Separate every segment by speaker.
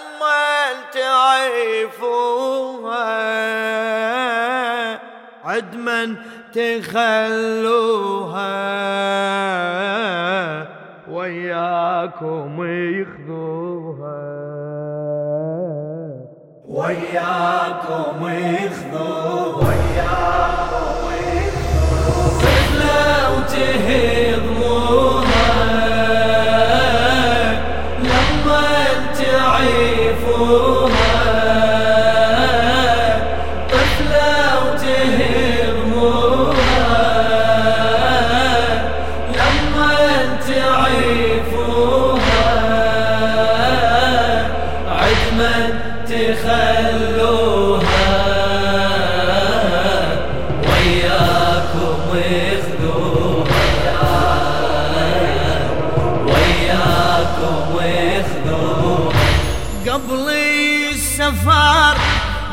Speaker 1: لما تعيفوها عدما تخلوها. وياكم يخذوها.
Speaker 2: وياكم يخذوها. وياكم يخذوها.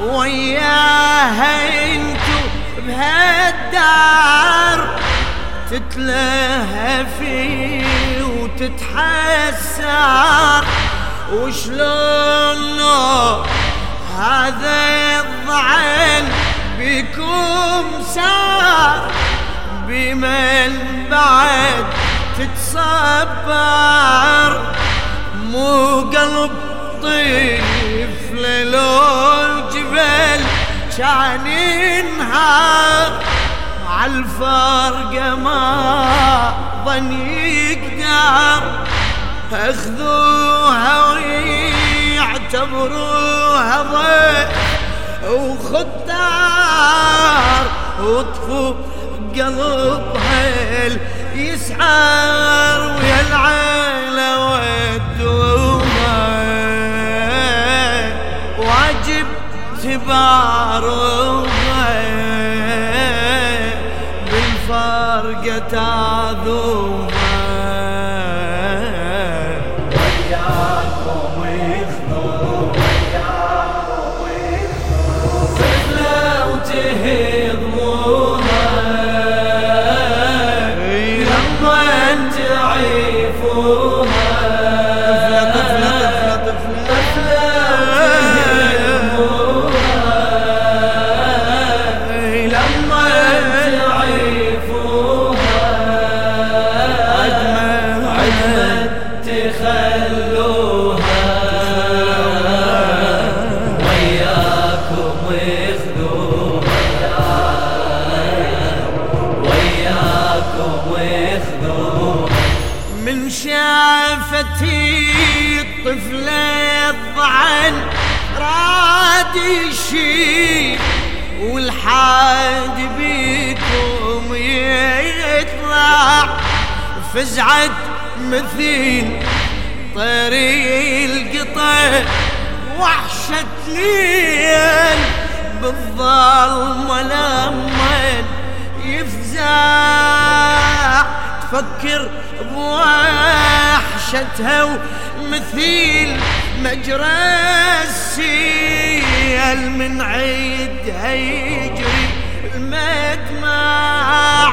Speaker 1: وياها انتو بهالدار تتلهفي وتتحسر. وشلون هذا الضعن بكم سار؟ بمن بعد تتصبر؟ مو قلب طفل لون الجبل كان ينهار عالفرقة ما ظن يقدر. أخذوها ويعتبروها ضيف وخدار وطفوا قلبها يسعر ويا تبارها بالفرقة تعذوها فزعت مثيل طري القطع وحشة ليل بالظلمة لما يفزع. تفكر بوحشتها ومثيل مجرى السيل من عيدها يجري المدمع.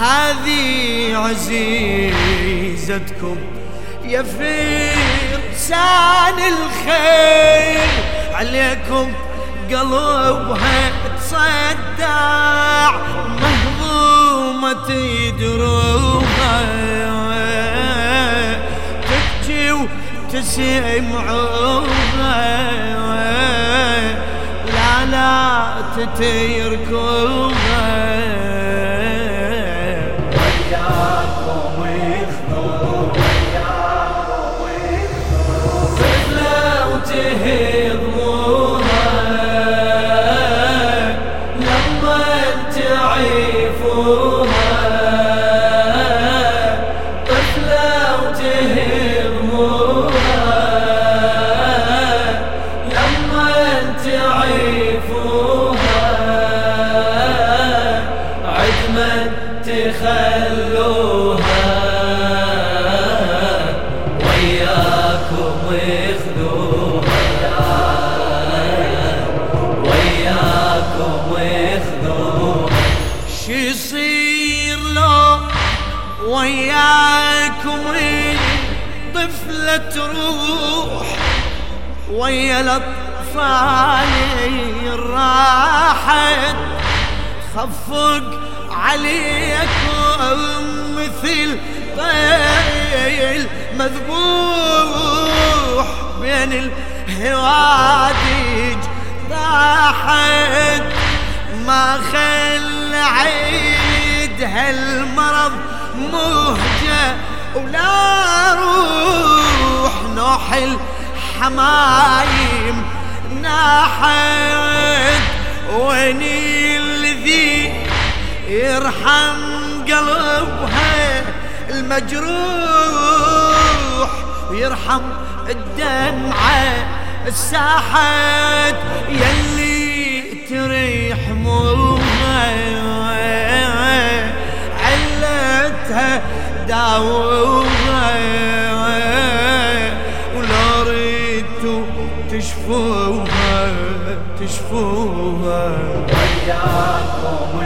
Speaker 1: هذه عزيزتكم يا فرسان الخيل عليكم قلبها تصدع مهضومة تدروها تبكي وتسمعوها لا لا تتركوها طفلة تروح ويا الأطفال راحت. خفق عليكم مثل طيل مذبوح. بين الهوادج ضاحت ما خل عيد هالمرض مهجة ولا روح نوح الحمايم ناحت ويني الذي يرحم قلبها المجروح ويرحم الدمعة الساحت يلي تريح موها علتها داوها تشفوها
Speaker 2: وياكم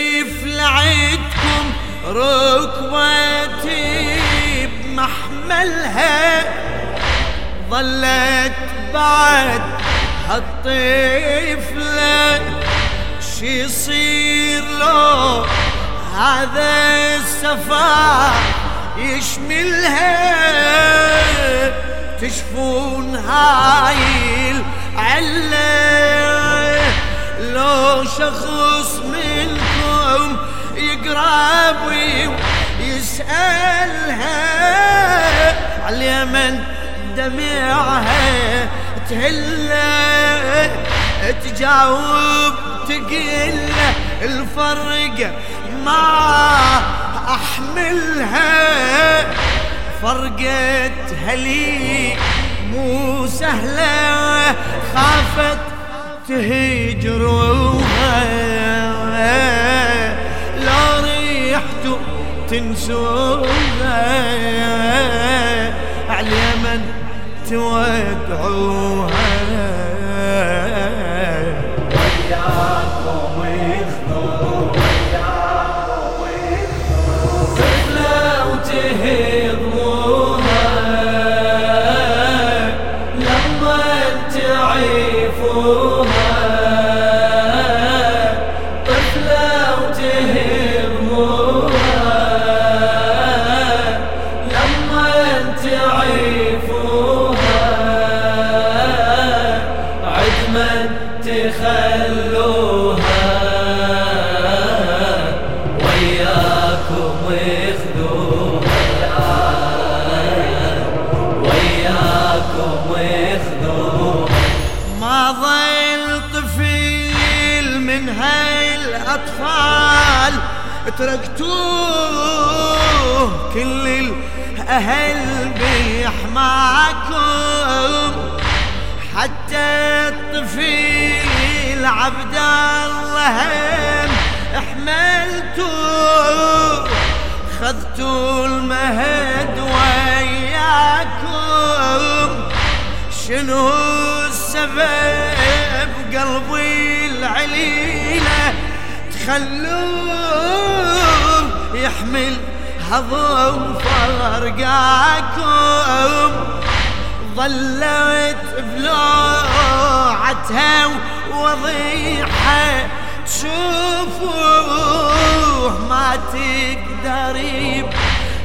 Speaker 1: طفل عندكم ركبتي بمحملها. ظلت بعد هالطفلة شي يصير له هذا السفر يشملها. تشفون هاي العلة لو شخص منكم يقرب ويسألها عاليمن دمعها تهله تجاوب تقله. الفرق ما أحملها. فرقت هلي مو سهلة خافت تهجروها. تودعوها
Speaker 2: اخذوا وياكم اخذوا طفلة وتهضموها لما
Speaker 1: تركتوه كل الأهل بيحماكم. حتى الطفل عبد الله احملتوه. خذتوا المهد وياكم. شنو السبب؟ قلبي العليلة تخلوه يحمل هضم فرقاكم. ظلت بلوعتها وضيحة تشوفوه ما تقدر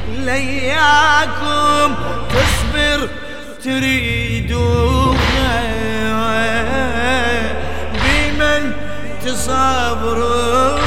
Speaker 1: لياكم تصبر تريدوها sabrım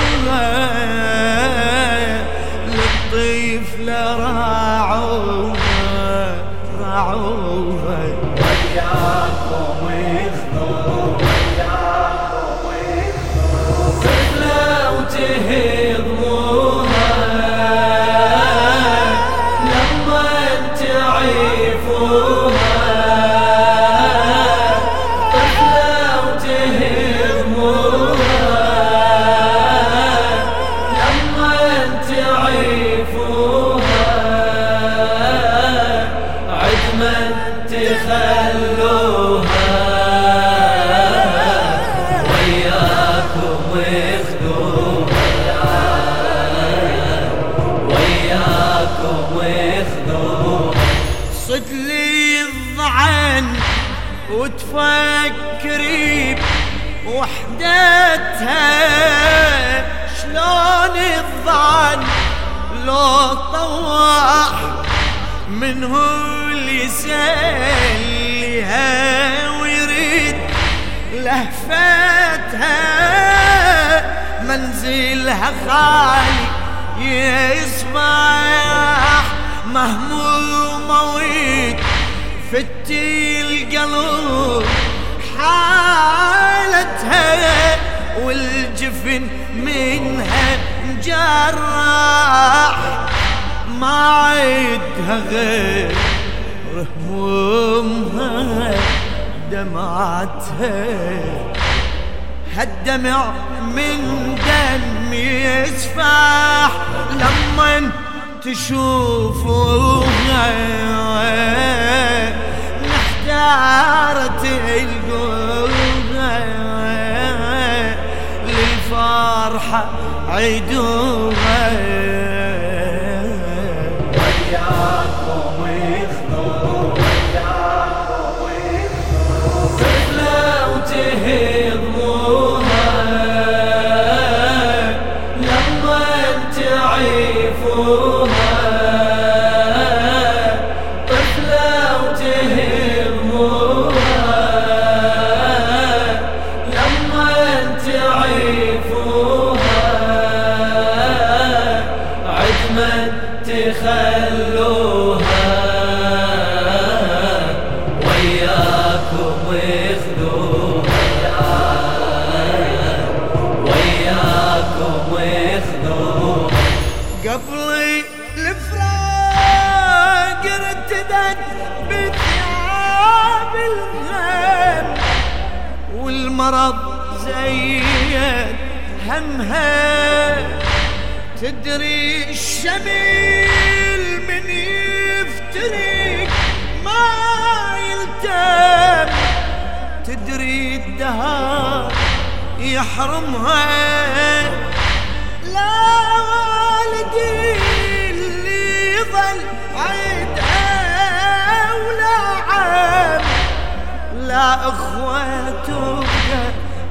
Speaker 1: بوحدتها شلون الضعن لو طوح من هو اللي يسليها ويريد لهفتها؟ منزلها خالي يصبح مهموم ويفتي القلب حالتها والجفن منها مجرح ما عيدها غير همومها دمعتها. هالدمع من دم يسفح لما تشوفوها نحتارت القلوب للفرحة عيدوها
Speaker 2: عدما تخلوها. وياكم اخذوها. وياكم اخذوها.
Speaker 1: قبل الفراق ارتدت بثياب الهم والمرض زيد همها. تدري الشميل من يفترق ما يلتم. تدري الدهر يحرمها. لا والدي اللي ظل عيدها ولا عم لا اخوته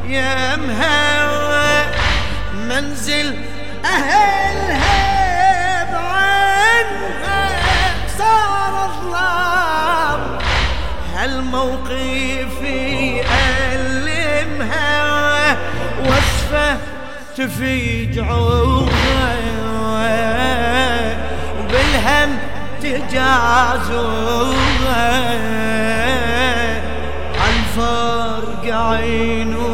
Speaker 1: يمها منزل اهلها بعنها صار ظلام هالموقف يألمها وصفه تفيج عوها وبالهم تجازوها عن فرق عينوها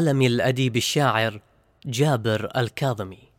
Speaker 3: بقلم الأديب الشاعر جابر الكاظمي.